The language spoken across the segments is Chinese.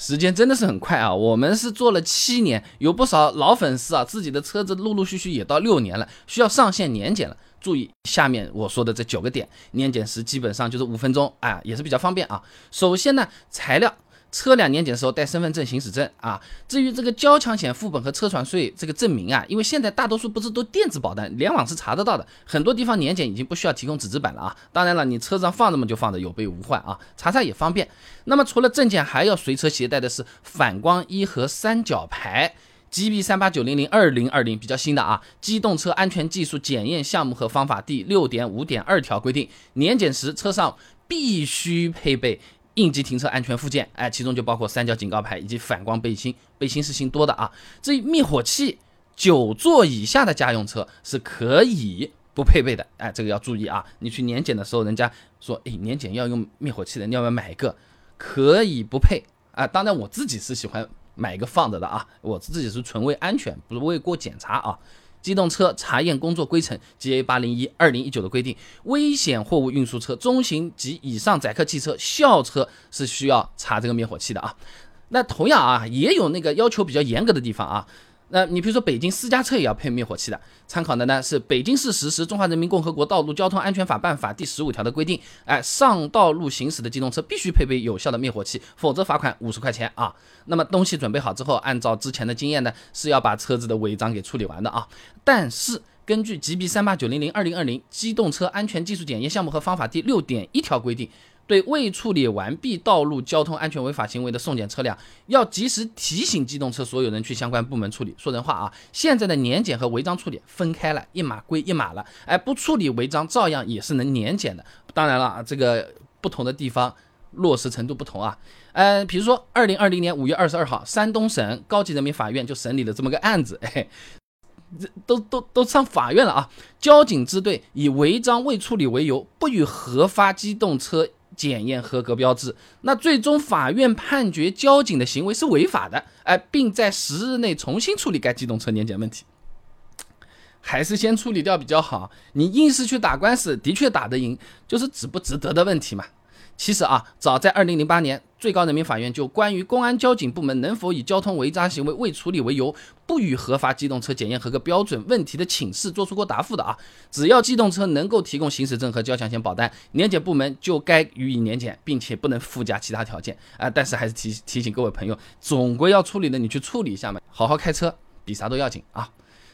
时间真的是很快啊！我们是做了七年，有不少老粉丝啊，自己的车子陆陆续续也到六年了，需要上线年检了。注意下面我说的这九个点，年检时基本上就是五分钟啊，也是比较方便啊。首先呢，材料。车辆年检的时候带身份证、行驶证啊。至于这个交强险副本和车船税这个证明啊，因为现在大多数不是都电子保单，联网是查得到的。很多地方年检已经不需要提供纸质版了啊。当然了，你车上放着嘛就放着，有备无患啊，查查也方便。那么除了证件，还要随车携带的是反光衣和三角牌。GB 三八九零零二零二零比较新的啊。机动车安全技术检验项目和方法第六点五点二条规定，年检时车上必须配备。应急停车安全附件，哎，其中就包括三角警告牌以及反光背心，背心是新多的啊。至于灭火器，九座以下的家用车是可以不配备的，哎，这个要注意啊。你去年检的时候，人家说，哎，年检要用灭火器的，你要不要买一个？可以不配啊。当然，我自己是喜欢买一个放着的啊，我自己是纯为安全，不是为过检查啊。机动车查验工作规程 GA 八零一二零一九的规定，危险货物运输车、中型及以上载客汽车、校车是需要查这个灭火器的啊。那同样啊，也有那个要求比较严格的地方啊。那你比如说北京私家车也要配灭火器的，参考的呢是北京市实施《中华人民共和国道路交通安全法办法》第十五条的规定，哎，上道路行驶的机动车必须配备有效的灭火器，否则罚款五十块钱啊。那么东西准备好之后，按照之前的经验呢，是要把车子的违章给处理完的啊。但是根据 GB 三八九零零二零二零机动车安全技术检验项目和方法第六点一条规定。对未处理完毕道路交通安全违法行为的送检车辆，要及时提醒机动车所有人去相关部门处理。说人话啊，现在的年检和违章处理分开了，一码归一码了。哎，不处理违章，照样也是能年检的。当然了，这个不同的地方落实程度不同啊。呃，比如说二零二零年五月二十二号，山东省高级人民法院就审理了这么个案子，哎，这都都都上法院了啊。交警支队以违章未处理为由，不予核发机动车。检验合格标志，那最终法院判决交警的行为是违法的，哎，并在十日内重新处理该机动车年检问题，还是先处理掉比较好。你硬是去打官司，的确打得赢，就是值不值得的问题嘛。其实啊，早在二零零八年，最高人民法院就关于公安交警部门能否以交通违章行为未处理为由，不予核发机动车检验合格标准问题的请示作出过答复的啊。只要机动车能够提供行驶证和交强险保单，年检部门就该予以年检，并且不能附加其他条件啊。但是还是提提醒各位朋友，总归要处理的，你去处理一下嘛，好好开车比啥都要紧啊。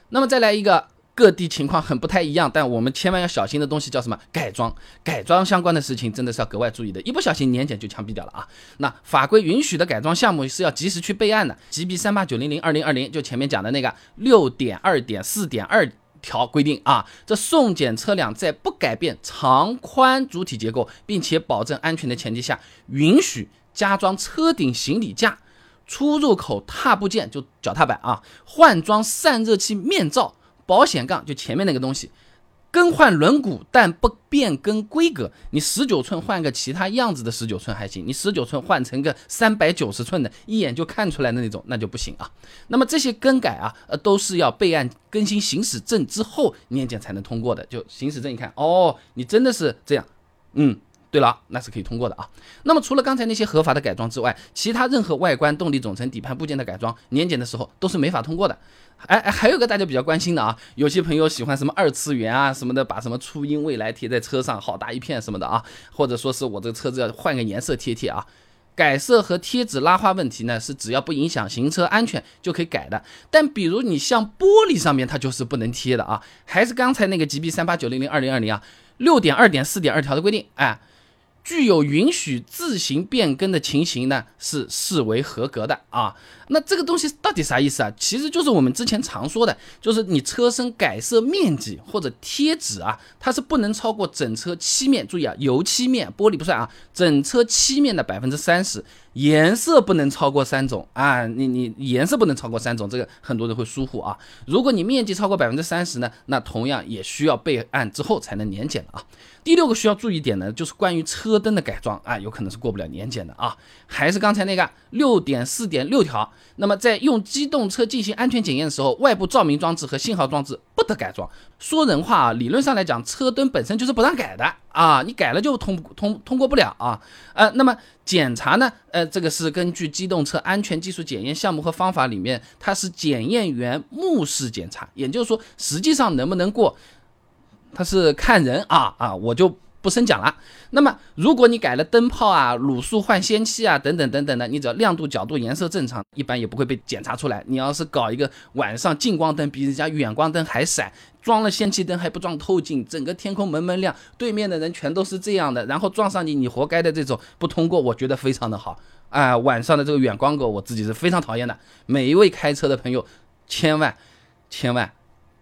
那么再来一个。各地情况很不太一样，但我们千万要小心的东西叫什么？改装，改装相关的事情真的是要格外注意的，一不小心年检就枪毙掉了啊！那法规允许的改装项目是要及时去备案的。GB 三八九零零二零二零就前面讲的那个六点二点四点二条规定啊，这送检车辆在不改变长宽主体结构，并且保证安全的前提下，允许加装车顶行李架、出入口踏步件就脚踏板啊，换装散热器面罩。保险杠就前面那个东西，更换轮毂但不变更规格。你十九寸换个其他样子的十九寸还行，你十九寸换成个三百九十寸的，一眼就看出来的那种，那就不行啊。那么这些更改啊，呃，都是要备案更新行驶证之后年检才能通过的。就行驶证一看，哦，你真的是这样，嗯。对了，那是可以通过的啊。那么除了刚才那些合法的改装之外，其他任何外观、动力总成、底盘部件的改装，年检的时候都是没法通过的。哎哎，还有个大家比较关心的啊，有些朋友喜欢什么二次元啊什么的，把什么初音未来贴在车上，好大一片什么的啊，或者说是我这个车子要换个颜色贴贴啊。改色和贴纸拉花问题呢，是只要不影响行车安全就可以改的。但比如你像玻璃上面，它就是不能贴的啊。还是刚才那个 GB 三八九零零二零二零啊，六点二点四点二条的规定，哎。具有允许自行变更的情形呢，是视为合格的啊。那这个东西到底啥意思啊？其实就是我们之前常说的，就是你车身改色面积或者贴纸啊，它是不能超过整车漆面。注意啊，油漆面玻璃不算啊，整车漆面的百分之三十。颜色不能超过三种啊，你你颜色不能超过三种，这个很多人会疏忽啊。如果你面积超过百分之三十呢，那同样也需要备案之后才能年检啊。第六个需要注意点呢，就是关于车灯的改装啊，有可能是过不了年检的啊。还是刚才那个六点四点六条，那么在用机动车进行安全检验的时候，外部照明装置和信号装置不得改装。说人话啊，理论上来讲，车灯本身就是不让改的啊，你改了就通通通过不了啊。呃，那么检查呢？呃，这个是根据机动车安全技术检验项目和方法里面，它是检验员目视检查，也就是说，实际上能不能过，它是看人啊啊，我就。不深讲了。那么，如果你改了灯泡啊、卤素换氙气啊等等等等的，你只要亮度、角度、颜色正常，一般也不会被检查出来。你要是搞一个晚上近光灯比人家远光灯还闪，装了氙气灯还不装透镜，整个天空蒙蒙亮，对面的人全都是这样的，然后撞上你，你活该的这种不通过，我觉得非常的好。啊，晚上的这个远光狗，我自己是非常讨厌的。每一位开车的朋友，千万千万。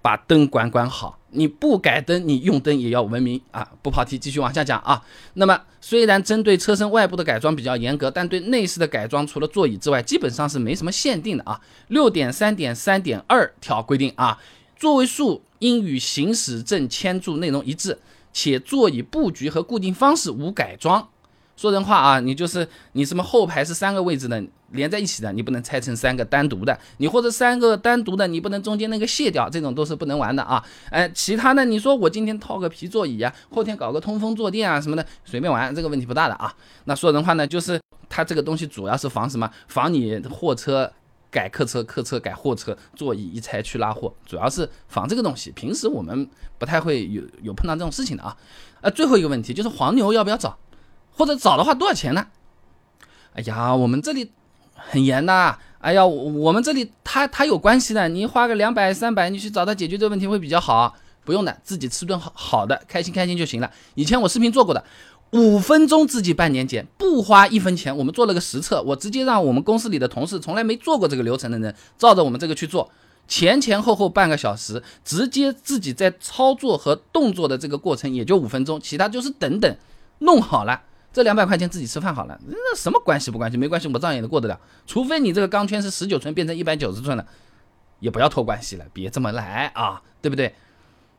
把灯管管好，你不改灯，你用灯也要文明啊！不跑题，继续往下讲啊。那么，虽然针对车身外部的改装比较严格，但对内饰的改装，除了座椅之外，基本上是没什么限定的啊。六点三点三点二条规定啊，座位数应与行驶证签注内容一致，且座椅布局和固定方式无改装。说人话啊，你就是你什么后排是三个位置的连在一起的，你不能拆成三个单独的，你或者三个单独的，你不能中间那个卸掉，这种都是不能玩的啊。哎，其他的你说我今天套个皮座椅啊，后天搞个通风坐垫啊什么的，随便玩，这个问题不大的啊。那说人话呢，就是它这个东西主要是防什么？防你货车改客车，客车改货车，座椅一拆去拉货，主要是防这个东西。平时我们不太会有有碰到这种事情的啊。呃，最后一个问题就是黄牛要不要找？或者找的话多少钱呢？哎呀，我们这里很严的。哎呀，我们这里他他有关系的，你花个两百三百，你去找他解决这个问题会比较好。不用的，自己吃顿好好的，开心开心就行了。以前我视频做过的，五分钟自己办年检，不花一分钱。我们做了个实测，我直接让我们公司里的同事，从来没做过这个流程的人，照着我们这个去做，前前后后半个小时，直接自己在操作和动作的这个过程也就五分钟，其他就是等等弄好了。这两百块钱自己吃饭好了，那什么关系不关系？没关系，我照样也过得了。除非你这个钢圈是十九寸变成一百九十寸了，也不要托关系了，别这么来啊，对不对？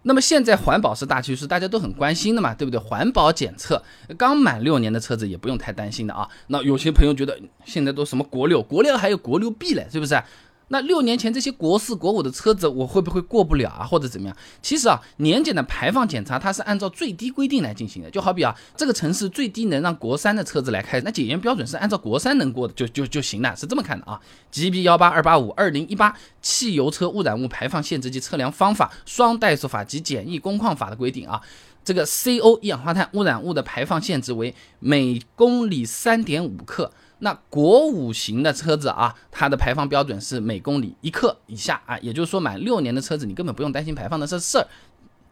那么现在环保是大趋势，大家都很关心的嘛，对不对？环保检测，刚满六年的车子也不用太担心的啊。那有些朋友觉得现在都什么国六，国六还有国六 B 嘞，是不是？那六年前这些国四、国五的车子，我会不会过不了啊，或者怎么样？其实啊，年检的排放检查它是按照最低规定来进行的，就好比啊，这个城市最低能让国三的车子来开，那检验标准是按照国三能过的就就就行了，是这么看的啊。GB 幺八二八五二零一八汽油车污染物排放限制及测量方法双怠速法及简易工况法的规定啊，这个 CO 一氧化碳污染物的排放限制为每公里三点五克。那国五型的车子啊，它的排放标准是每公里一克以下啊，也就是说满六年的车子，你根本不用担心排放的这事儿，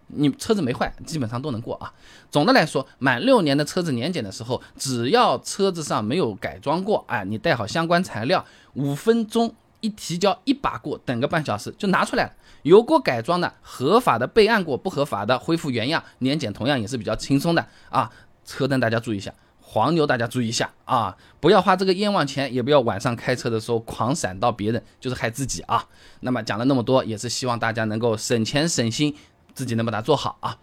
你车子没坏，基本上都能过啊。总的来说，满六年的车子年检的时候，只要车子上没有改装过，啊，你带好相关材料，五分钟一提交一把过，等个半小时就拿出来了。有过改装的、合法的备案过，不合法的恢复原样，年检同样也是比较轻松的啊。车灯大家注意一下。黄牛，大家注意一下啊！不要花这个冤枉钱，也不要晚上开车的时候狂闪到别人，就是害自己啊。那么讲了那么多，也是希望大家能够省钱省心，自己能把它做好啊。